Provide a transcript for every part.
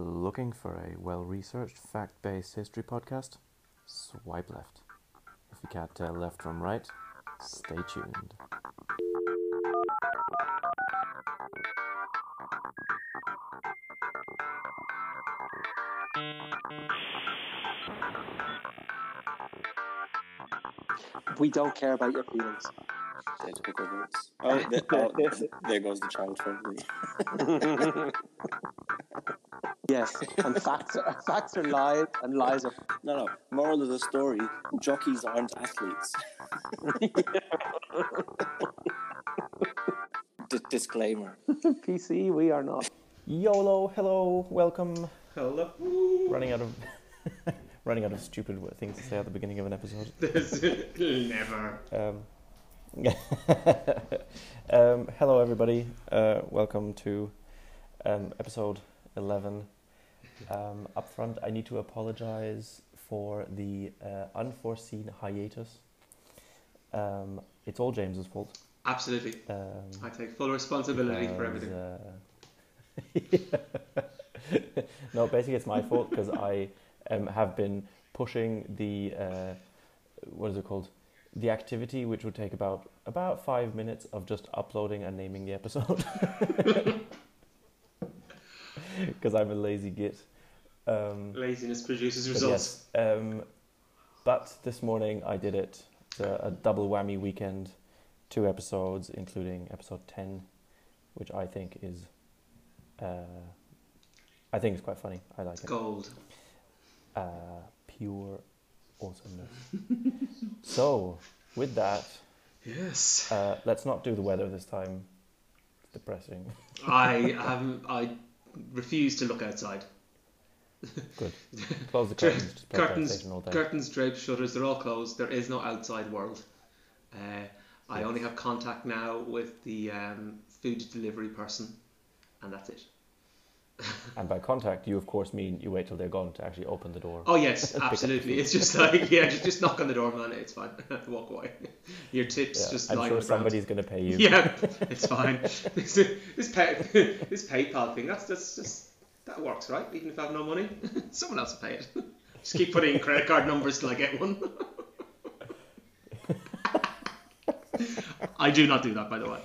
Looking for a well researched, fact based history podcast? Swipe left. If you can't tell left from right, stay tuned. We don't care about your feelings. They took their votes. Oh, the, oh, there goes the child friendly. Yes, and facts are, facts are lies and lies are. No, no. Moral of the story: jockeys aren't athletes. D- disclaimer. PC, we are not. YOLO, hello, welcome. Hello. Running out of running out of stupid things to say at the beginning of an episode. Never. Um, um, hello, everybody. Uh, welcome to um, episode 11. Um, up front, I need to apologize for the uh, unforeseen hiatus. Um, it's all James's fault. Absolutely. Um, I take full responsibility for everything. uh, no, basically it's my fault because I um, have been pushing the uh, what is it called? The activity which would take about about five minutes of just uploading and naming the episode. Because I'm a lazy git. Um, Laziness produces but results. yes, um, but this morning I did it. It's a, a double whammy weekend, two episodes, including episode ten, which I think is, uh, I think it's quite funny. I like it. gold. Uh, pure awesomeness. so, with that, Yes. uh, let's not do the weather this time. It's depressing. I um I refuse to look outside. Good. Close the curtains. Curtains, PlayStation all day. curtains, drapes, shutters, they're all closed. There is no outside world. Uh, I only have contact now with the um, food delivery person, and that's it. And by contact, you of course mean you wait till they're gone to actually open the door. Oh yes, Pick up the absolutely. It's just like yeah, just, just knock on the door, man. It's fine. Walk away. Your tips Yeah, just I'm sure on the ground. somebody's going to pay you. Yeah, it's fine. this this, pay, this PayPal thing, that's that's just that works, right? Even if I have no money, someone else will pay it. Just keep putting in credit card numbers till I get one. I do not do that, by the way,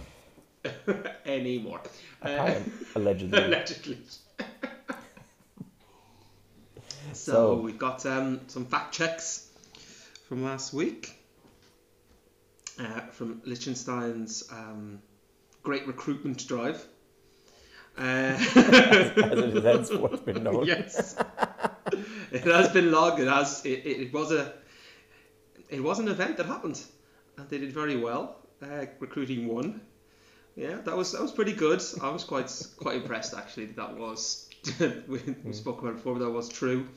anymore. Uh, Apparent, allegedly. allegedly. so, So- we've got um, some fact checks from last week uh, from Liechtenstein's um, great recruitment drive. Uh, As it has been known. yes, it has been logged. It has. It, it, it was a. It was an event that happened, and they did very well. Uh, recruiting one. Yeah, that was that was pretty good. I was quite quite impressed actually that that was. we, we spoke about it before, but that was true.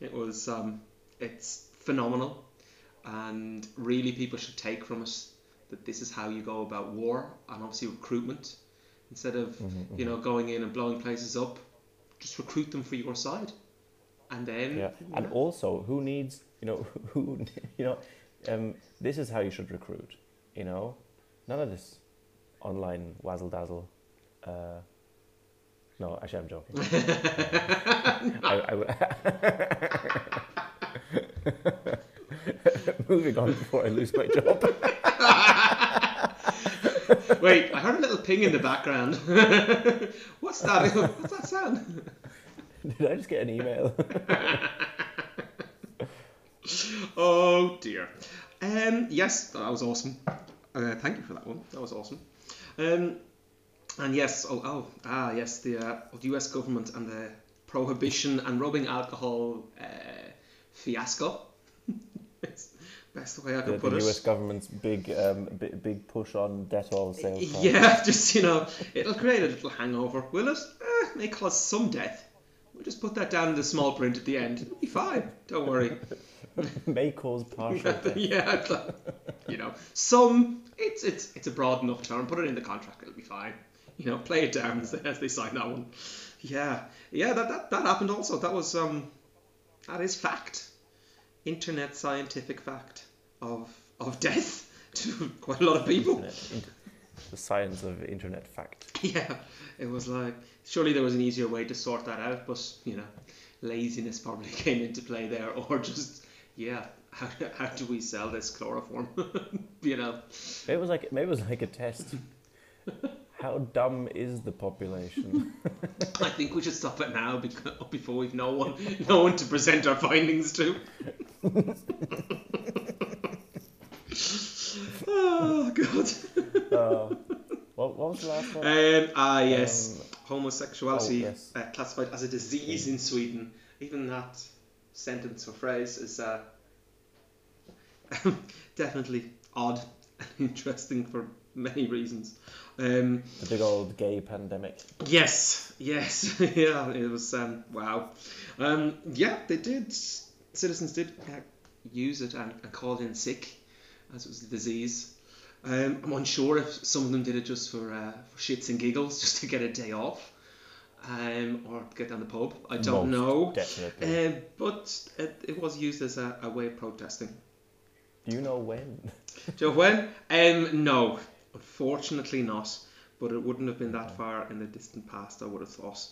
It was. Um, it's phenomenal, and really people should take from us that this is how you go about war and obviously recruitment. Instead of Mm-hmm, you know going in and blowing places up, just recruit them for your side, and then Yeah, and also, who needs, you know, who, you know, um, this is how you should recruit, you know, none of this online wazzle dazzle. Uh, no, actually, I'm joking. I, I, moving on before I lose my job. Wait, I heard a little ping in the background. What's that? What's that sound? Did I just get an email? Oh dear. Um, yes, that was awesome. Uh, thank you for that one. That was awesome. Um, and yes, oh, oh ah, yes, the uh, U.S. government and the prohibition and rubbing alcohol uh, fiasco. it's best way I the, could put the it. US government's big, um, big, big push on Dettol sales. tax. Yeah, just you know, it'll create a little hangover, will it? Eh, may cause some death. We'll just put that down in the small print at the end. It'll be fine. Don't worry. may cause partial death. yeah, it's like, you know, some. It's it's it's a broad enough term. Put it in the contract. It'll be fine. You know, play it down as they, as they sign that one. Yeah, yeah. That, that that happened also. That was um, that is fact. Internet scientific fact of of death to quite a lot of people. Internet, the science of internet fact. Yeah, it was like surely there was an easier way to sort that out, but you know, laziness probably came into play there, or just yeah, how, how do we sell this chloroform? you know, Maybe it was like maybe it was like a test. How dumb is the population? I think we should stop it now because before we've no one, no one to present our findings to. oh god. Uh, what, what was the last one? Um, ah yes, Um, homosexuality oh, yes. uh, classified as a disease in Sweden. Even that sentence or phrase is uh, definitely odd and interesting for many reasons. Um, the big old gay pandemic. yes, yes, yeah, it was um, wow. Um, yeah, they did. Citizens did uh, use it and, and called in sick, as it was a disease. Um, I'm unsure if some of them did it just for, uh, for shits and giggles, just to get a day off, um, or get down the pub. I don't Most know. Definitely. Um, but it, it was used as a, a way of protesting. Do you know when? Joe, when? Um, no, unfortunately not. But it wouldn't have been that far in the distant past. I would have thought.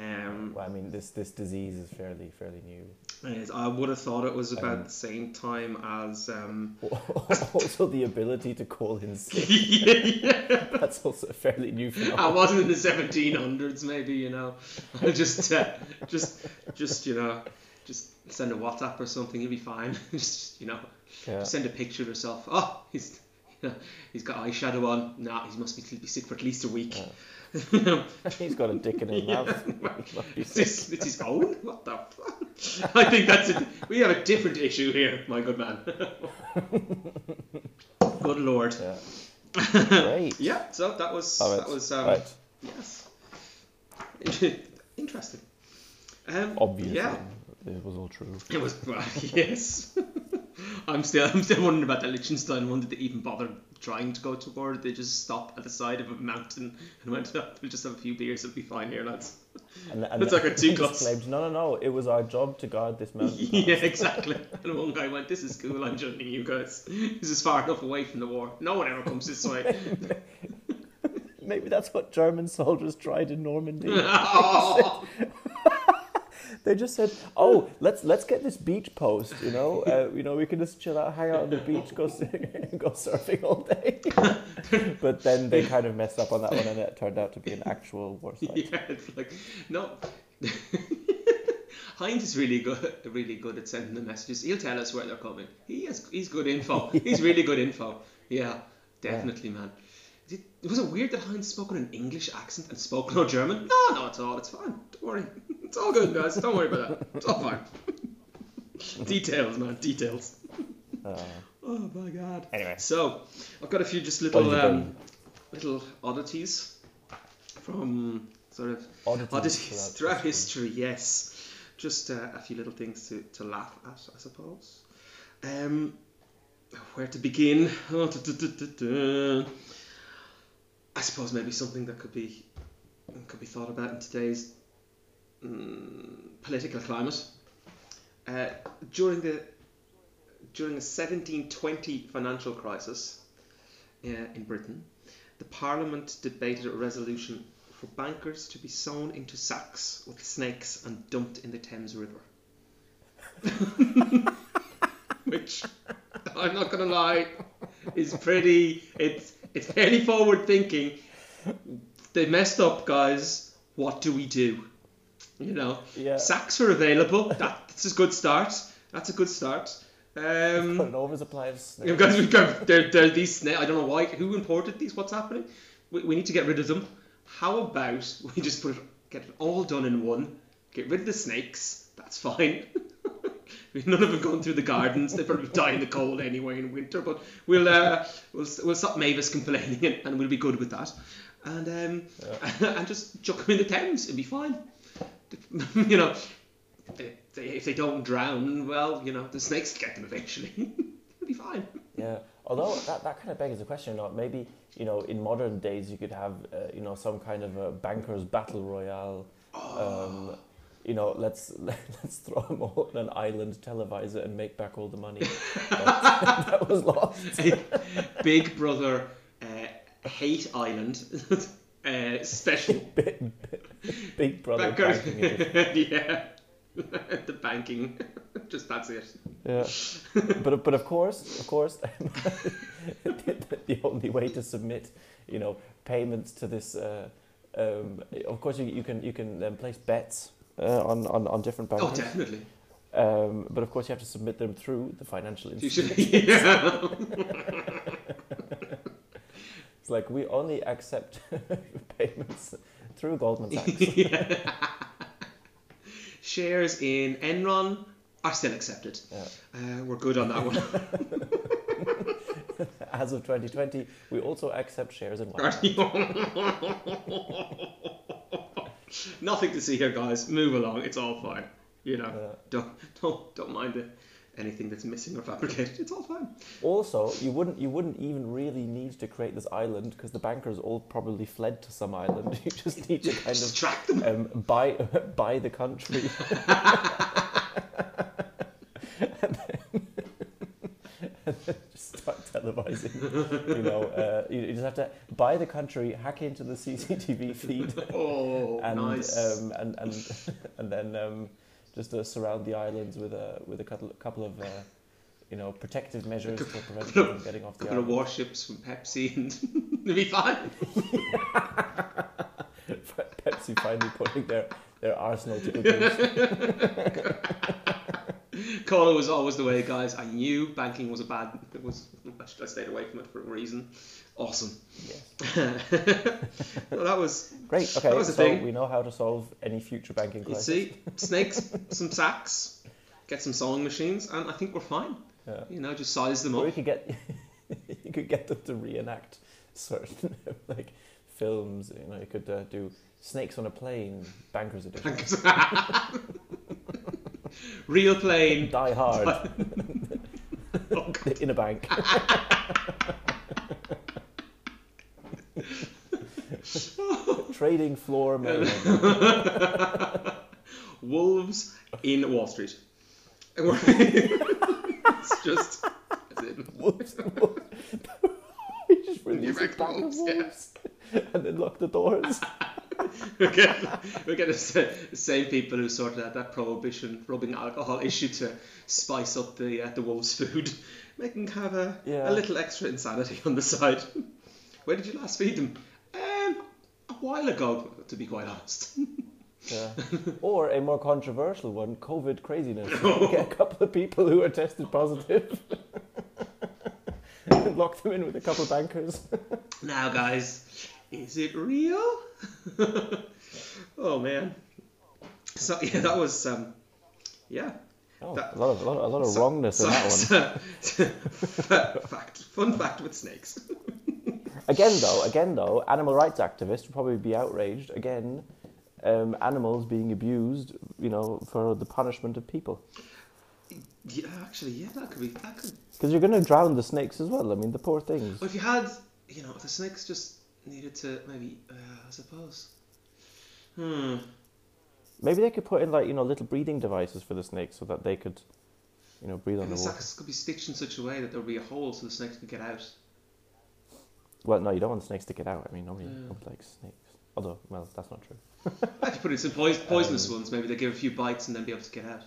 Um, Well, I mean, this this disease is fairly fairly new. Yes, I would have thought it was about Um, the same time as. Um, also, the ability to call in sick. yeah, That's also a fairly new I wasn't in the 1700s, maybe you know. I'll just, uh, just, just you know, just send a WhatsApp or something. You'll be fine. just you know, Yeah. send a picture of yourself. Oh, he's, he's got eyeshadow on. Nah, he must be, be sick for at least a week. Know, He's got a dick in his Yeah, mouth. well, He might it's, his, it's his own. What the? Fuck? I think that's it. We have a different issue here, my good man. good lord. Yeah. Great. Yeah, so that was right. that was um, right. yes, interesting. Um, Obviously, yeah, it was all true. it was yes. I'm still I'm still wondering about the Liechtenstein one. Did they even bother trying to go to war? Did they just stop at the side of a mountain and went, oh, "We'll just have a few beers. It'll be fine here, lads." And, and It's like a two-class. claimed, no, no, no. It was our job to guard this mountain. yeah, exactly. And one guy went, "This is cool. I'm joining you guys. This is far enough away from the war. No one ever comes this way." Maybe that's what German soldiers tried in Normandy. Oh. They just said, "Oh, let's let's get this beach post. You know, uh, you know, we can just chill out, hang out on the beach, go go surfing all day." but then they kind of messed up on that one, and it turned out to be an actual war site. Yeah, it's like no. Heinz is really good, really good at sending the messages. He'll tell us where they're coming. He has, he's good info. He's really good info. Yeah, definitely, man. Did, was it weird that Heinz spoke with an English accent and spoke no German? No, no, it's all. It's fine. Don't worry. It's all good, guys. Don't worry about that. It's all fine. details, man. Details. Uh, Oh my god. Anyway. So I've got a few just little um, little oddities from sort of oddities oddities throughout history. Yes, just uh, a few little things to, to laugh at, I suppose. Um, where to begin? I suppose maybe something that could be could be thought about in today's mm, political climate. Uh, during the during the 1720 financial crisis uh, in Britain, the Parliament debated a resolution for bankers to be sewn into sacks with snakes and dumped in the Thames River. Which, I'm not gonna lie, is pretty. It's it's fairly forward thinking. They messed up, guys. What do we do? You know, Yeah. sacks are available. That, that's a good start. That's a good start. Um, an oversupply of snakes. Because we've got there, there are these snakes. I don't know why. Who imported these? What's happening? We, we need to get rid of them. How about we just put it, get it all done in one? Get rid of the snakes. That's fine. None of them going through the gardens. They probably die in the cold anyway in winter. But we'll uh, we'll we'll stop Mavis complaining and, and we'll be good with that. And um, and just chuck them in the Thames. It'll be fine. you know, if they, if they don't drown, well, you know, the snakes get them eventually. It'll be fine. Yeah. Although that, that kind of begs the question, you know, maybe you know in modern days you could have uh, you know some kind of a bankers battle royale. Um, you know, let's let's throw them all on an island, televise it, and make back all the money that, that was lost. Big Brother uh, hate Island. uh, special. Big brother Banker- banking yeah. the banking. Just that's it. Yeah, but but of course, of course, the, the only way to submit, you know, payments to this, uh, um, of course, you, you can you can um, place bets uh, on, on on different banks Oh, definitely. Um, but of course, you have to submit them through the financial You institute. Yeah. It's like we only accept payments through Goldman Sachs. Shares in Enron are still accepted. Yeah. Uh, we're good on that one. As of 2020, we also accept shares in. Are Wipro. you- Nothing to see here, guys. Move along. It's all fine. You know, Yeah. don't don't don't mind it. Anything that's missing or fabricated, it's all fine. Also, you wouldn't you wouldn't even really need to create this island because the bankers all probably fled to some island. You just need to kind of Distract them. um, buy buy the country. and, then, and then You know, uh, you, you just have to buy the country, hack into the CCTV feed, Oh, and nice. um, and and and then um, just uh, surround the islands with a with a couple couple of. Uh, you know, protective measures to prevent them from getting off the couple of warships from Pepsi, and it'll be fine. Pepsi finally putting their, their arsenal to good use. Cola was always the way, guys. I knew banking was a bad. It I stayed away from it for a reason. Awesome. Yes. well, that was. Great. Okay. That was so thing. we know how to solve any future banking You crisis. see, snakes, some sacks, get some sewing machines, and I think we're fine. Yeah. You know, just size them Or you could get you could get them to reenact certain like films. You know, you could uh, do Snakes on a Plane, Bankers Edition, Real plane. Die Hard Oh, in a bank. Trading floor man. Wolves in Wall Street. It's just. It. Whoops, whoops. we just New release a York wolves, yeah. wolves and then lock the doors. We get we get the sa- the same people who sorted out that prohibition rubbing alcohol issue to spice up the uh, the wolves' food, making have a, Yeah. a little extra insanity on the side. Where did you last feed them? Um, a while ago, to be quite honest. Yeah. Or a more controversial one, COVID craziness. Get a couple of people who are tested positive. and lock them in with a couple of bankers. now, guys, is it real? oh man. So yeah, that was um, yeah. Oh, That- a lot of a lot of, a lot of So- wrongness in that one. one. fact, fun fact with snakes. Again, though, again though, animal rights activists would probably be outraged. Again, um, animals being abused, you know, for the punishment of people. Yeah, actually, yeah, that could be. That could. Because you're going to drown the snakes as well. I mean, the poor things. Well, if you had, you know, the snakes just needed to maybe, uh, I suppose. Hmm. Maybe they could put in like you know little breathing devices for the snakes so that they could, you know, breathe And the underwater. sacks could be stitched in such a way that there would be a hole so the snakes could get out. Well, no, you don't want snakes to get out. I mean, nobody, Yeah. nobody likes snakes. Although, well, that's not true. If you put in some pois- poisonous Um, ones, maybe they give a few bites and then be able to get out.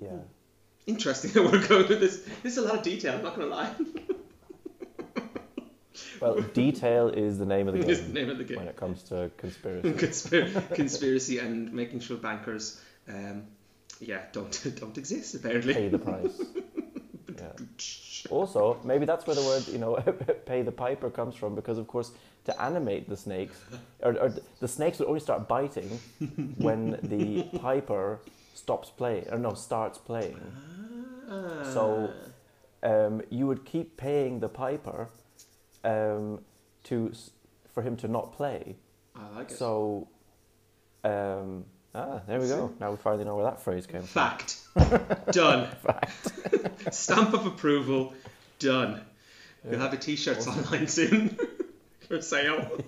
Yeah. Interesting that we're going with this. This is a lot of detail. I'm not going to lie. Well, detail is the name of the It's the game name of the game. when it comes to conspiracy. Conspir- conspiracy and making sure bankers, um, yeah, don't don't exist apparently. Pay the price. Yeah. Also, maybe that's where the word, you know, pay the piper comes from because, of course, to animate the snakes, or, or the snakes would only start biting when the piper stops playing, or no, starts playing. Ah. So, um, you would keep paying the piper um, to for him to not play. I like it. So, um, ah, there we go. Now we finally know where that phrase came from. Fact. Done. Fact. Stamp of approval. Done. We'll have the t-shirts online soon for sale.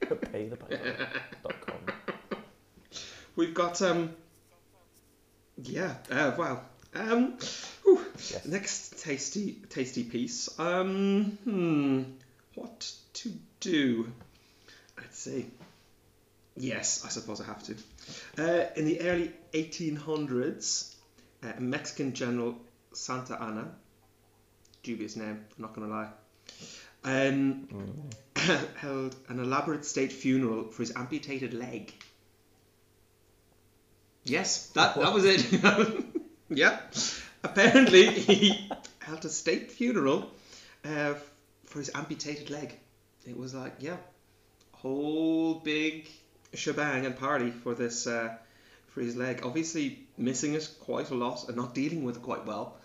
Pay Paythepiper.com. We've got um. Yeah. Uh, wow. Um. Yes. Next tasty tasty piece. Um. Hmm. What to do. Let's see. Yes, I suppose I have to. Uh, in the early 1800s, uh, Mexican General Santa Anna, dubious name, I'm not going to lie, um, held an elaborate state funeral for his amputated leg. Yes, that, that was it. yeah. Apparently, he held a state funeral uh, for his amputated leg. It was like, yeah, whole big shebang and party for this uh, for his leg. Obviously, missing it quite a lot and not dealing with it quite well.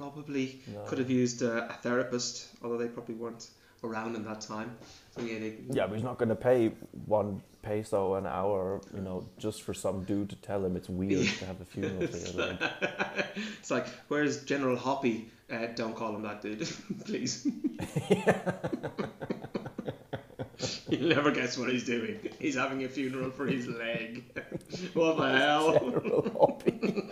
Probably No. could have used uh, a therapist, although they probably weren't around in that time. So yeah, they, Yeah, but he's not going to pay one peso an hour, you know, just for some dude to tell him it's weird to have a funeral for your leg. it's like, where's General Hoppy? Uh, don't call him that, dude, please. You'll never guess what he's doing. He's having a funeral for his leg. what the hell? General Hoppy.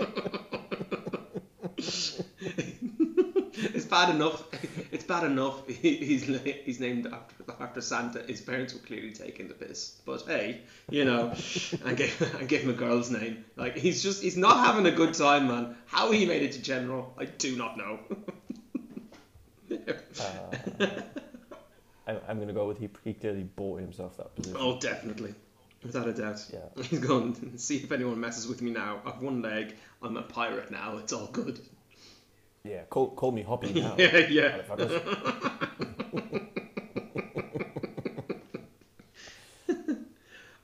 it's bad enough. It's bad enough. He, he's he's named after after Santa. His parents were clearly taking the piss. But hey, you know, I gave I gave him a girl's name. Like he's just he's not having a good time, man. How he made it to general, I do not know. Uh, I'm, I'm going to go with he, he clearly bought himself that position. oh, definitely, without a doubt. Yeah. He's going see if anyone messes with me now. I've one leg. I'm a pirate now. It's all good. Yeah, call, call me Hoppy now. Yeah, yeah.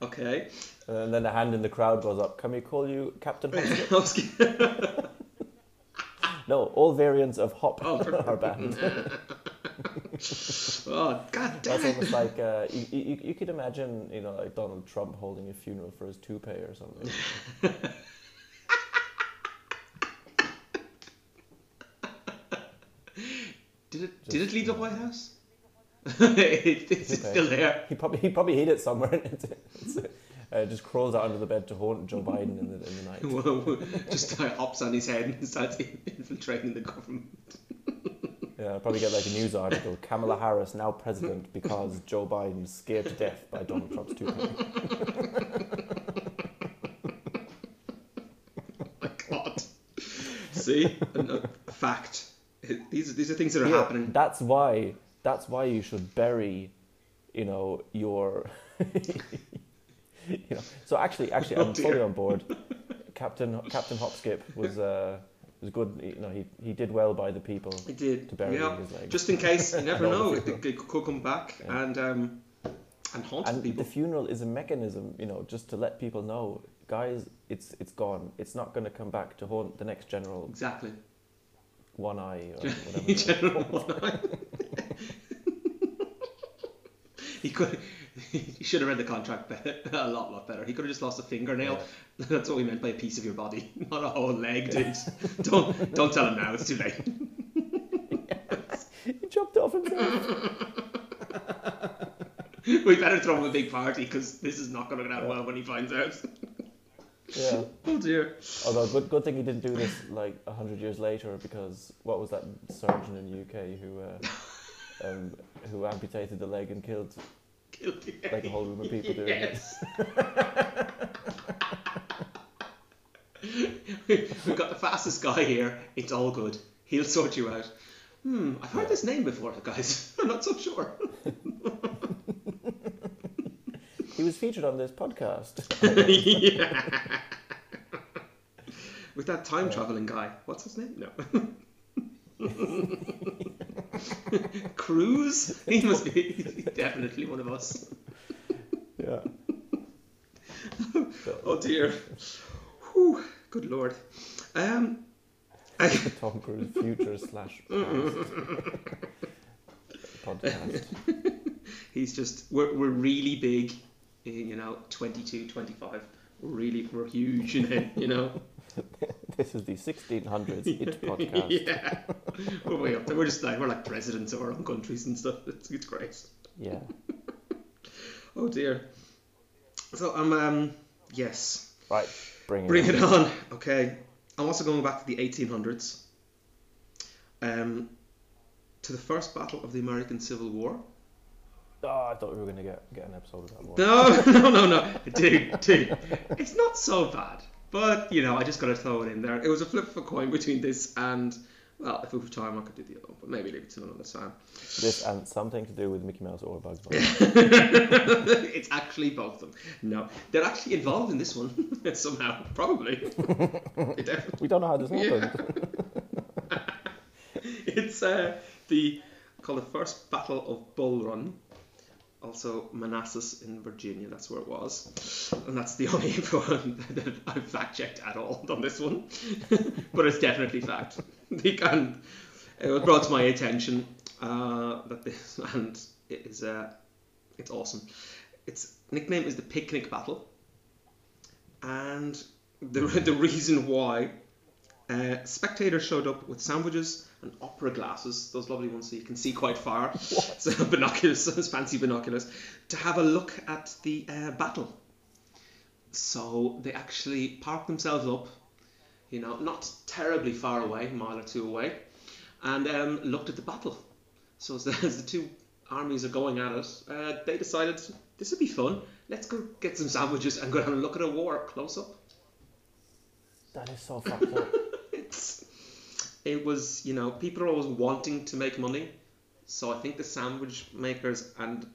Okay. And then a hand in the crowd goes up. Can we call you Captain Hop? I was kidding. No, all variants of Hop Oh, are banned. oh, god damn That's it. almost like uh, you, you, you could imagine, you know, like Donald Trump holding a funeral for his toupee or something. Did it? Leave the White House? it, it's Okay. still there. He probably he probably hid it somewhere. And it's, it's, uh, just crawls out under the bed to haunt Joe Biden in the in the night. Just uh, hops on his head and starts infiltrating the government. Yeah, I'll probably get like a news article. Kamala Harris now president because Joe Biden's scared to death by Donald Trump's toupee. My God. See, fact. These these are things that are Yeah, happening. That's why. That's why you should bury, you know, your. you know. So actually, actually, Oh, I'm dear. fully on board. Captain Captain Hopskip was uh was good. You know, he he did well by the people. It did. To bury yeah. his leg. Just in case, you never know. It, it could come back and um, and haunt And people. the funeral is a mechanism, you know, just to let people know, guys, it's it's gone. It's not going to come back to haunt the next general exactly. One eye or whatever. General One Eye. he could. He should have read the contract better, a lot, lot better. He could have just lost a fingernail. That's what we meant by a piece of your body, not a whole leg, dude. don't don't tell him now. It's too late. he chopped off himself. we better throw him a big party because this is not going to go down well when he finds out. Yeah. oh dear. Although good good thing he didn't do this like a hundred years later because what was that surgeon in the UK who uh, um, who amputated the leg and killed Guilty. like a whole room of people doing it. Yes. We've got the fastest guy here. It's all good. He'll sort you out. Hmm, I've heard this name before, guys. I'm not so sure. He was featured on this podcast. yeah. With that time traveling guy. What's his name? No. Cruise? He must be definitely one of us. yeah. Oh dear. Whew, good lord. Um, I, Tom Cruise future slash past podcast. he's just we're, we're really big you know 22 25 really we're huge in it you know This is the 1600s It podcast. yeah we're way up there we're just like we're like presidents of our own countries and stuff it's, it's great Yeah. oh dear so i'm um yes Right. Bring it. bring on. it on okay i'm also going back to the 1800s um to the first battle of the american civil war Oh, I thought we were going to get, get an episode of that one. No, no, no, no, dude, dude, it's not so bad. But you know, I just got to throw it in there. It was a flip of a coin between this and well, if we have time, I could do the other one, but maybe leave it to another time. This and something to do with Mickey Mouse or Bugs Bunny. it's actually both of them. No, they're actually involved in this one somehow, probably. We don't know how this happened. it's uh, the called the first Battle of Bull Run, also Manassas in Virginia. That's where it was, and that's the only one that I've fact checked at all on this one. but it's definitely fact. It was brought to my attention uh, that this and it is uh, it's awesome. Its nickname is the Picnic Battle, and the the reason why uh, spectators showed up with sandwiches and opera glasses, those lovely ones so you can see quite far. So binoculars, those fancy binoculars, to have a look at the uh, battle. So they actually parked themselves up, you know, not terribly far away, a mile or two away, and um, looked at the battle. So as the, as the two armies are going at it, uh, they decided this would be fun. Let's go get some sandwiches and go down and look at a war close up. That is so fucked up. It was you know people are always wanting to make money. So i think the sandwich makers and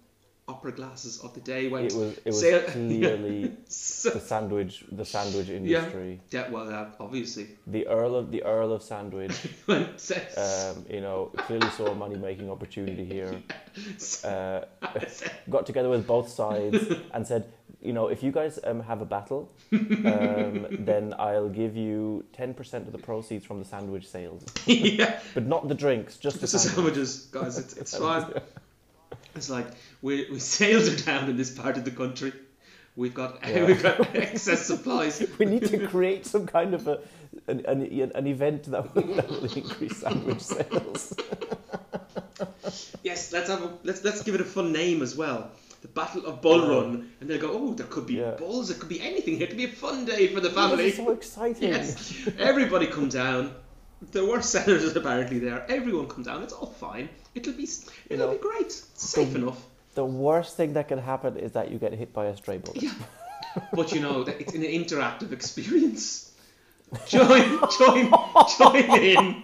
opera glasses of the day went It was it was clearly so, the sandwich the sandwich industry. yeah well uh, obviously. The Earl of the Earl of Sandwich, um, you know, clearly saw a money making opportunity here. Uh, got together with both sides and said, you know, if you guys um, have a battle, um, then I'll give you ten percent of the proceeds from the sandwich sales, yeah but not the drinks, just the just the sandwich. sandwiches guys it's, it's fine it's like we, we sales are down in this part of the country we've got Yeah. we've got excess supplies We need to create some kind of a an, an, an event that will, that will increase sandwich sales. Yes, let's have a, let's let's give it a fun name as well. The Battle of Bull Run, and they'll go, oh, there could be Yeah. bulls, it could be anything. It could be a fun day for the family. so exciting. Yes, everybody come down. There were senators apparently there. Everyone come down. It's all fine. It'll be it'll know, be great. It's safe enough. The worst thing that can happen is that you get hit by a stray bullet. Yeah, but you know it's an interactive experience. Join, join, join in.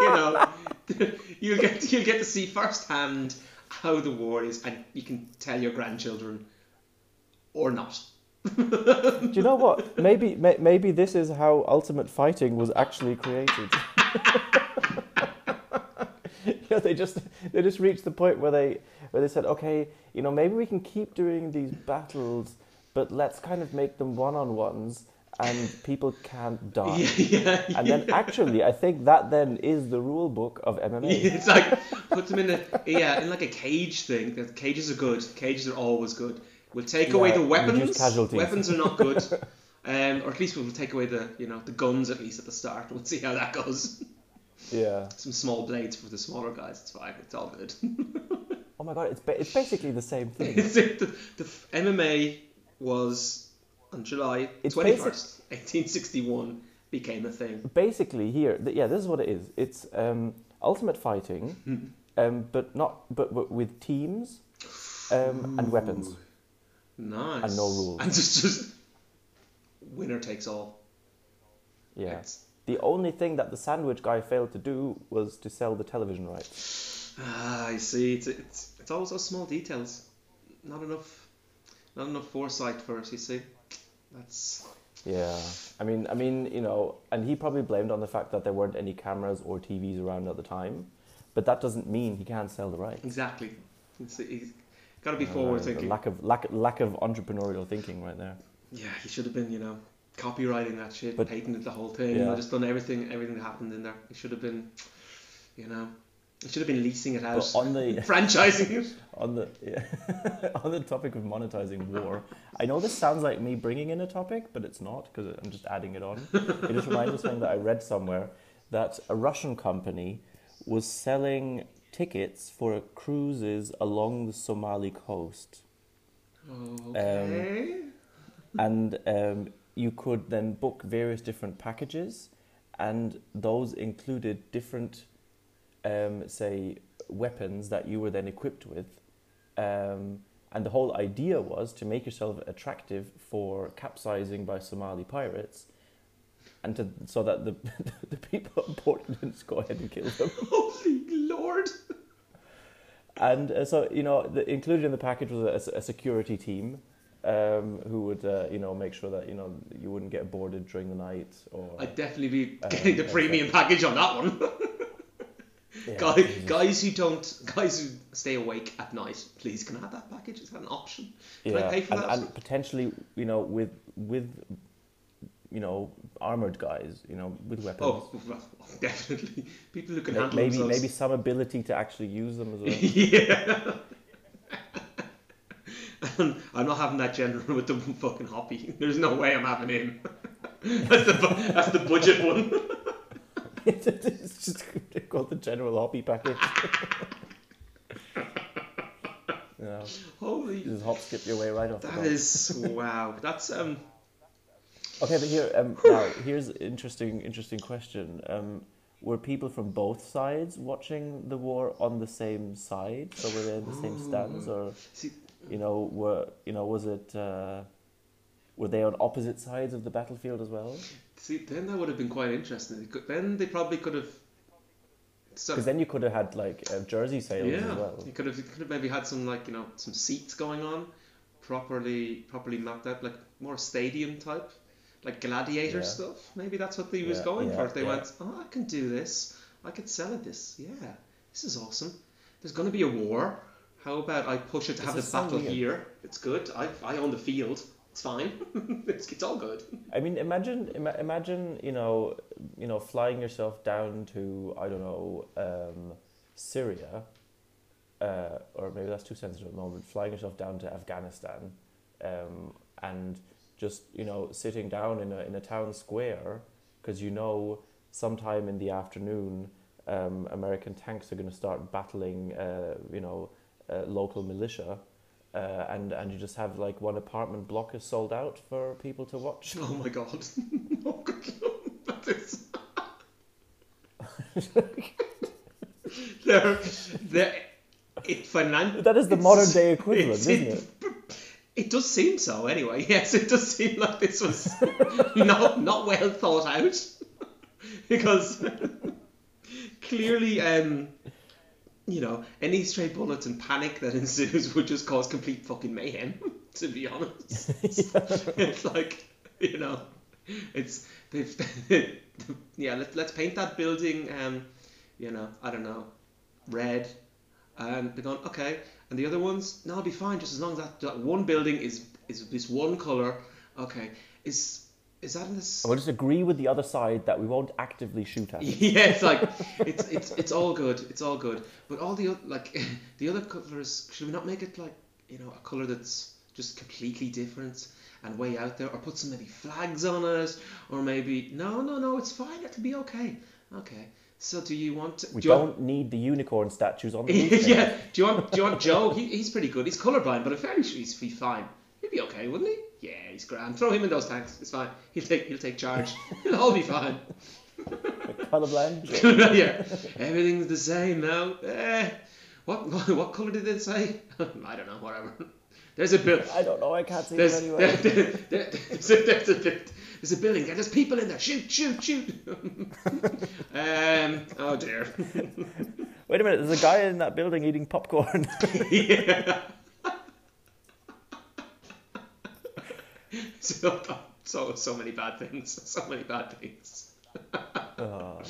You know, you'll get you'll get to see firsthand how the war is, and you can tell your grandchildren, or not. Do you know what? Maybe may, maybe this is how Ultimate Fighting was actually created. yeah, they just they just reached the point where they where they said, okay, you know, maybe we can keep doing these battles, but let's kind of make them one on ones, and people can't die. Yeah, yeah, And yeah. then actually, I think that then is the rule book of MMA. It's like put them in a yeah in like a cage thing. The cages are good. Cages are always good. We'll take away the weapons. casualties. Weapons are not good. Um, or at least we'll take away the you know the guns at least at the start. We'll see how that goes. Yeah. Some small blades for the smaller guys. It's fine. It's all good. Oh my god, it's ba- it's basically the same thing. It. The, the MMA was on July It's twenty basic- first, eighteen sixty one. Became a thing. basically here th- yeah this is what it is it's um, ultimate fighting um, but not but, but with teams um, and weapons Nice. And no rules. And just just winner takes all. yeah It's- the only thing that the sandwich guy failed to do was to sell the television rights Ah, I see. It's it's it's always those small details. Not enough, not enough foresight for it. You see, that's yeah i mean i mean you know and he probably blamed on the fact that there weren't any cameras or tvs around at the time but that doesn't mean he can't sell the rights exactly. It's, he's got to be Uh, forward thinking. lack of lack, lack of entrepreneurial thinking right there Yeah, he should have been, you know, copywriting that shit, But- patented the whole thing, Yeah. or just done everything, everything that happened in there. He should have been, you know, he should have been leasing it out, but on the franchising it. on the yeah, on the topic of monetizing war, I know this sounds like me bringing in a topic, but it's not because I'm just adding it on. It just reminds me of something that I read somewhere that a Russian company was selling tickets for cruises along the Somali coast, Okay. and um, you could then book various different packages, and those included different, um, say, weapons that you were then equipped with. Um, and the whole idea was to make yourself attractive for capsizing by Somali pirates, and to so that the the people on board didn't just go ahead and kill them. Holy Lord! And uh, so you know, the, included in the package was a, a security team um, who would uh, you know make sure that you know you wouldn't get boarded during the night or I'd definitely be Um, getting the premium package on that one. Yeah, Guy, Jesus. guys who don't, guys who stay awake at night, please can I have that package? Is that an option? Can I pay for and, that? and potentially you know with with you know armored guys, you know with weapons. Oh, well, definitely. People who can Ma- handle maybe themselves. maybe some ability to actually use them as well. yeah. And I'm not having that general with the fucking hoppy. There's no way I'm having him. that's the that's the budget one. it's just called the general Hoppy package. you know, Holy, you just hop skip your way right off. that is wow. That's um. Okay, but here um, now here's an interesting interesting question. Um, were people from both sides watching the war on the same side? So were they in the same stands, or See, you know were you know was it uh, were they on opposite sides of the battlefield as well? see, then that would have been quite interesting. Then they probably could have. So, Because then you could have had like uh, jersey sales yeah, as well. you could have you could have maybe had some like you know some seats going on, properly properly mapped out like more stadium type, like gladiator Yeah. stuff. Maybe that's what they was going yeah, for. They yeah. went, oh, I can do this. I could sell it this. Yeah, this is awesome. There's going to be a war. How about I push it to This have the battle here? It's good. I I own the field. It's fine. it's, it's all good. I mean, imagine, ima- imagine, you know, you know, flying yourself down to I don't know, um, Syria, uh, or maybe that's too sensitive at the moment. Flying yourself down to Afghanistan, um, and just you know sitting down in a in a town square because you know sometime in the afternoon, um, American tanks are going to start battling, uh, you know, uh, local militia. Uh, and and you just have like one apartment block is sold out for people to watch. Oh my god. oh god. That is. they're, they're, it finan- That is the modern day equivalent, isn't it? It does seem so, anyway. Yes, it does seem like this was not not well thought out, because clearly, um, you know, any stray bullets and panic that ensues would just cause complete fucking mayhem. To be honest, it's like you know, it's they've yeah. Let, let's paint that building. Um, you know, I don't know, red, and they're going okay. And the other ones, no, it'll be fine. Just as long as that, that one building is is this one color. Okay, is is that in this? We'll just agree with the other side that we won't actively shoot at yeah, it's like it's it's it's all good. It's all good. But all the oth- like the other colors, should we not make it like you know a color that's just completely different and way out there, or put some maybe flags on it, or maybe no, no, no, it's fine. It'll be okay. Okay. So do you want? To, We do you want- don't need the unicorn statues on the roof. yeah. Do you want? Do you want Joe? He, he's pretty good. He's colorblind, but I'm fairly sure he's fine. He'd be okay, wouldn't he? Yeah, he's grand. Throw him in those tanks. It's fine. He'll take he'll take charge. It'll all be fine. Colorblind. yeah. Everything's the same now. Eh. What, what what color did they say? I don't know. Whatever. There's a bill. I don't know. I can't see There's, it anyway. there- there- there's, a, there's, a, there's a building. There's people in there. Shoot! Shoot! Shoot! um. Oh dear. Wait a minute. There's a guy in that building eating popcorn. yeah. so, so so many bad things. So many bad things. Oh.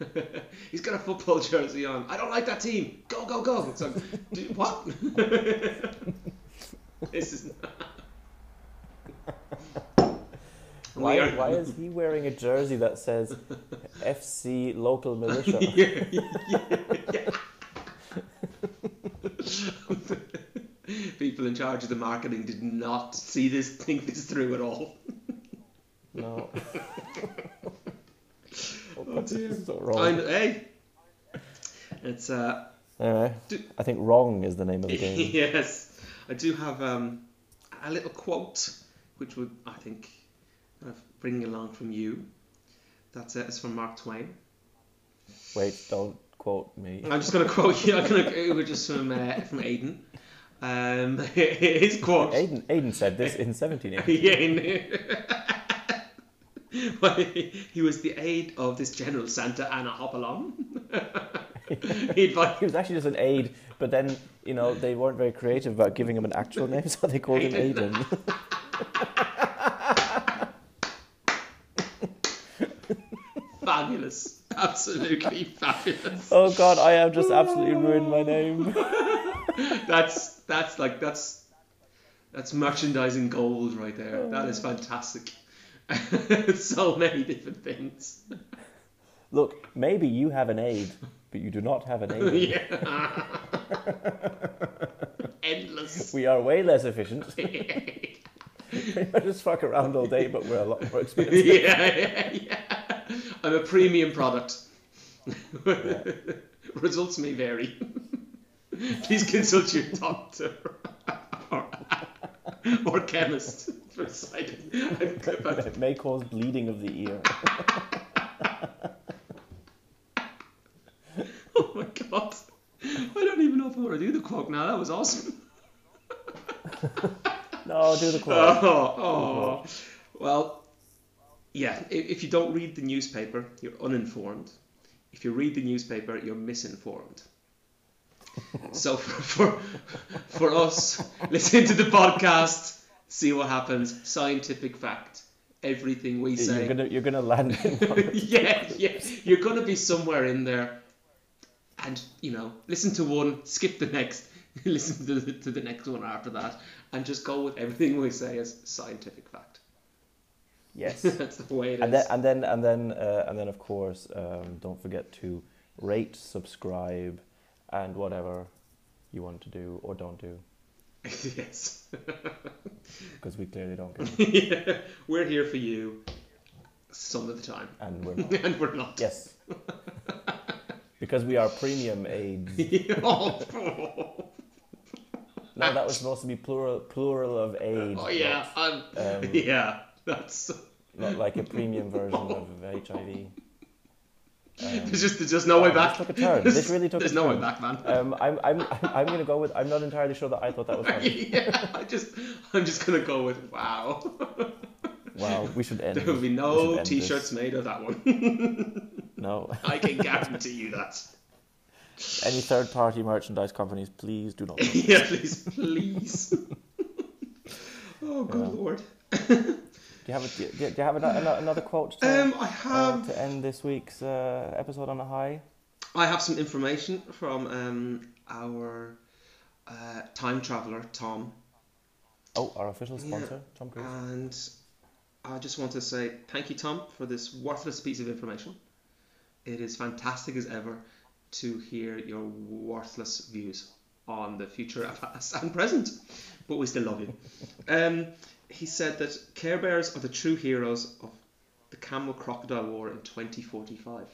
He's got a football jersey on. I don't like that team. Go go go. It's like, "Do- what? this is. Why, are- why is he wearing a jersey that says FC local militia? yeah, yeah, yeah. People in charge of the marketing did not see this, think this through at all. No. Oh dear. so wrong. I, hey, it's uh, Anyway, Do- I think wrong is the name of the game. yes, I do have um, a little quote, which would I think kind of bring along from you. That's it. It's from Mark Twain. Wait, don't quote me. I'm just going to quote you. I'm going to it was just from uh, from Aiden. Um, his quote. Aiden, Aiden said this in 1780. yeah, Well, he was the aide of this General Santa Anna Hopalong. he was actually just an aide, but then, you know, they weren't very creative about giving him an actual name, so they called him Aiden. Aiden. fabulous, absolutely fabulous. oh god, I have just absolutely ruined my name. That's that's like that's that's merchandising gold right there. Oh. That is fantastic. so many different things. Look, maybe you have an aide, but you do not have an aide. Yeah. Endless. We are way less efficient. we just fuck around all day, but we're a lot more expensive. yeah, yeah, yeah. I'm a premium product. Results may vary. Please consult your doctor or, or chemist for side. It may cause bleeding of the ear. Oh my god! I don't even know if I want to do the quote now. That was awesome. No, do the quote. Oh, oh. Well, yeah. If you don't read the newspaper, you're uninformed. If you read the newspaper, you're misinformed. so for, for for us, listen to the podcast, see what happens. Scientific fact. Everything we say. You're gonna you're gonna land yeah, yeah. You're gonna be somewhere in there, and you know, listen to one, skip the next, listen to the, to the next one after that, and just go with everything we say as scientific fact. Yes. That's the way it is. And then and then and then uh, and then of course, um, don't forget to rate, subscribe, and whatever you want to do or don't do, yes. because we clearly don't yeah. We're here for you some of the time, and we're not. and we're not. Yes. Because we are premium aids. oh, No, that was supposed to be plural plural of aids. oh, yeah, I'm, Um, yeah. That's not like a premium version of HIV. There's just there's just no way back. this took a turn. This really took There's no way back, man. Um, I'm, I'm, I'm going to go with. I'm not entirely sure that I thought that was funny. yeah, I just I'm just gonna go with wow. Wow, we should end. There will be no t-shirts this. made of that one. No. I can guarantee you that. Any third-party merchandise companies, please do not. yeah, please, please. oh, good Yeah. lord. Do you have a, do you, do you have another, another quote to, Um, I uh, to end this week's uh, episode on a high? I have some information from um, our uh, time traveler Tom, Oh, our official Yeah. sponsor, Tom Cruise. and I just want to say thank you, Tom, for this worthless piece of information. It is fantastic as ever to hear your worthless views on the future, past and present, but we still love you. Um, he said that Care Bears are the true heroes of the Camel Crocodile War in 2045.